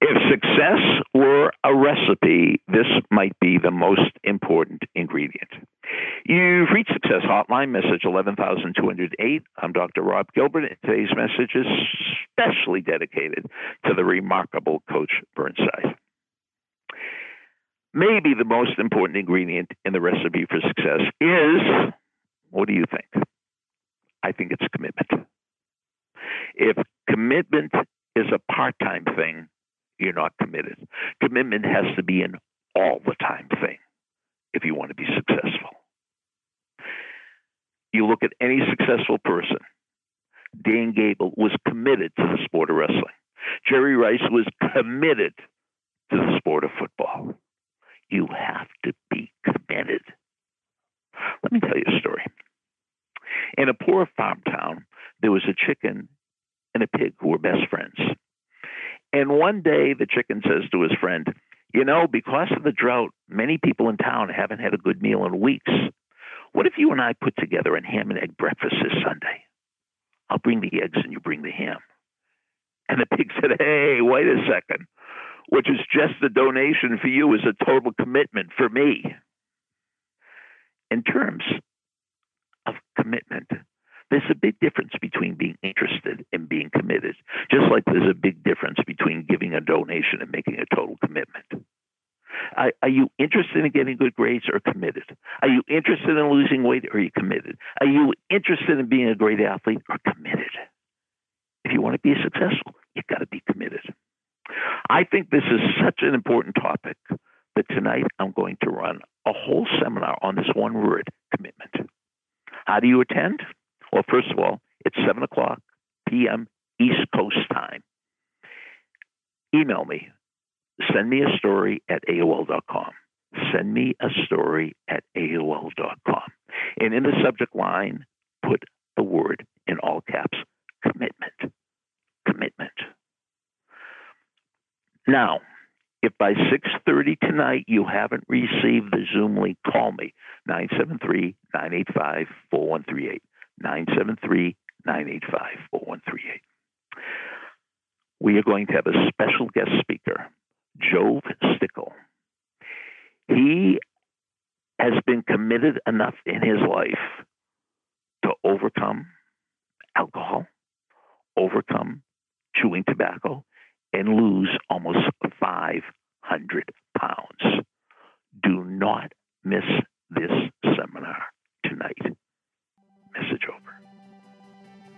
If success were a recipe, this might be the most important ingredient. You've reached Success Hotline, message 11208. I'm Dr. Rob Gilbert, and today's message is specially dedicated to the remarkable Coach Burnside. Maybe the most important ingredient in the recipe for success is what do you think? I think it's commitment. If commitment is a part time thing, you're not committed. Commitment has to be an all the time thing if you want to be successful. You look at any successful person, Dan Gable was committed to the sport of wrestling. Jerry Rice was committed to the sport of football. You have to be committed. Let me tell you a story. In a poor farm town, there was a chicken and a pig who were best friends. And one day the chicken says to his friend, You know, because of the drought, many people in town haven't had a good meal in weeks. What if you and I put together a ham and egg breakfast this Sunday? I'll bring the eggs and you bring the ham. And the pig said, Hey, wait a second. Which is just a donation for you is a total commitment for me. In terms of commitment, there's a big difference between being interested and being committed, like there's a big difference between giving a donation and making a total commitment. Are, are, you interested in getting good grades or committed? Are you interested in losing weight or are you committed? Are you interested in being a great athlete or committed? If you want to be successful, you've got to be committed. I think this is such an important topic that tonight I'm going to run a whole seminar on this one word commitment. How do you attend? Well, first of all, it's 7 o'clock p.m. East Coast time. Email me. Send me a story at AOL.com. Send me a story at AOL.com. And in the subject line, put the word in all caps commitment. Commitment. Now, if by 6:30 tonight you haven't received the Zoom link, call me 973-985-4138. 973 985 4138. We are going to have a special guest speaker, Jove Stickle. He has been committed enough in his life to overcome alcohol, overcome chewing tobacco, and lose almost 500 pounds. Do not miss this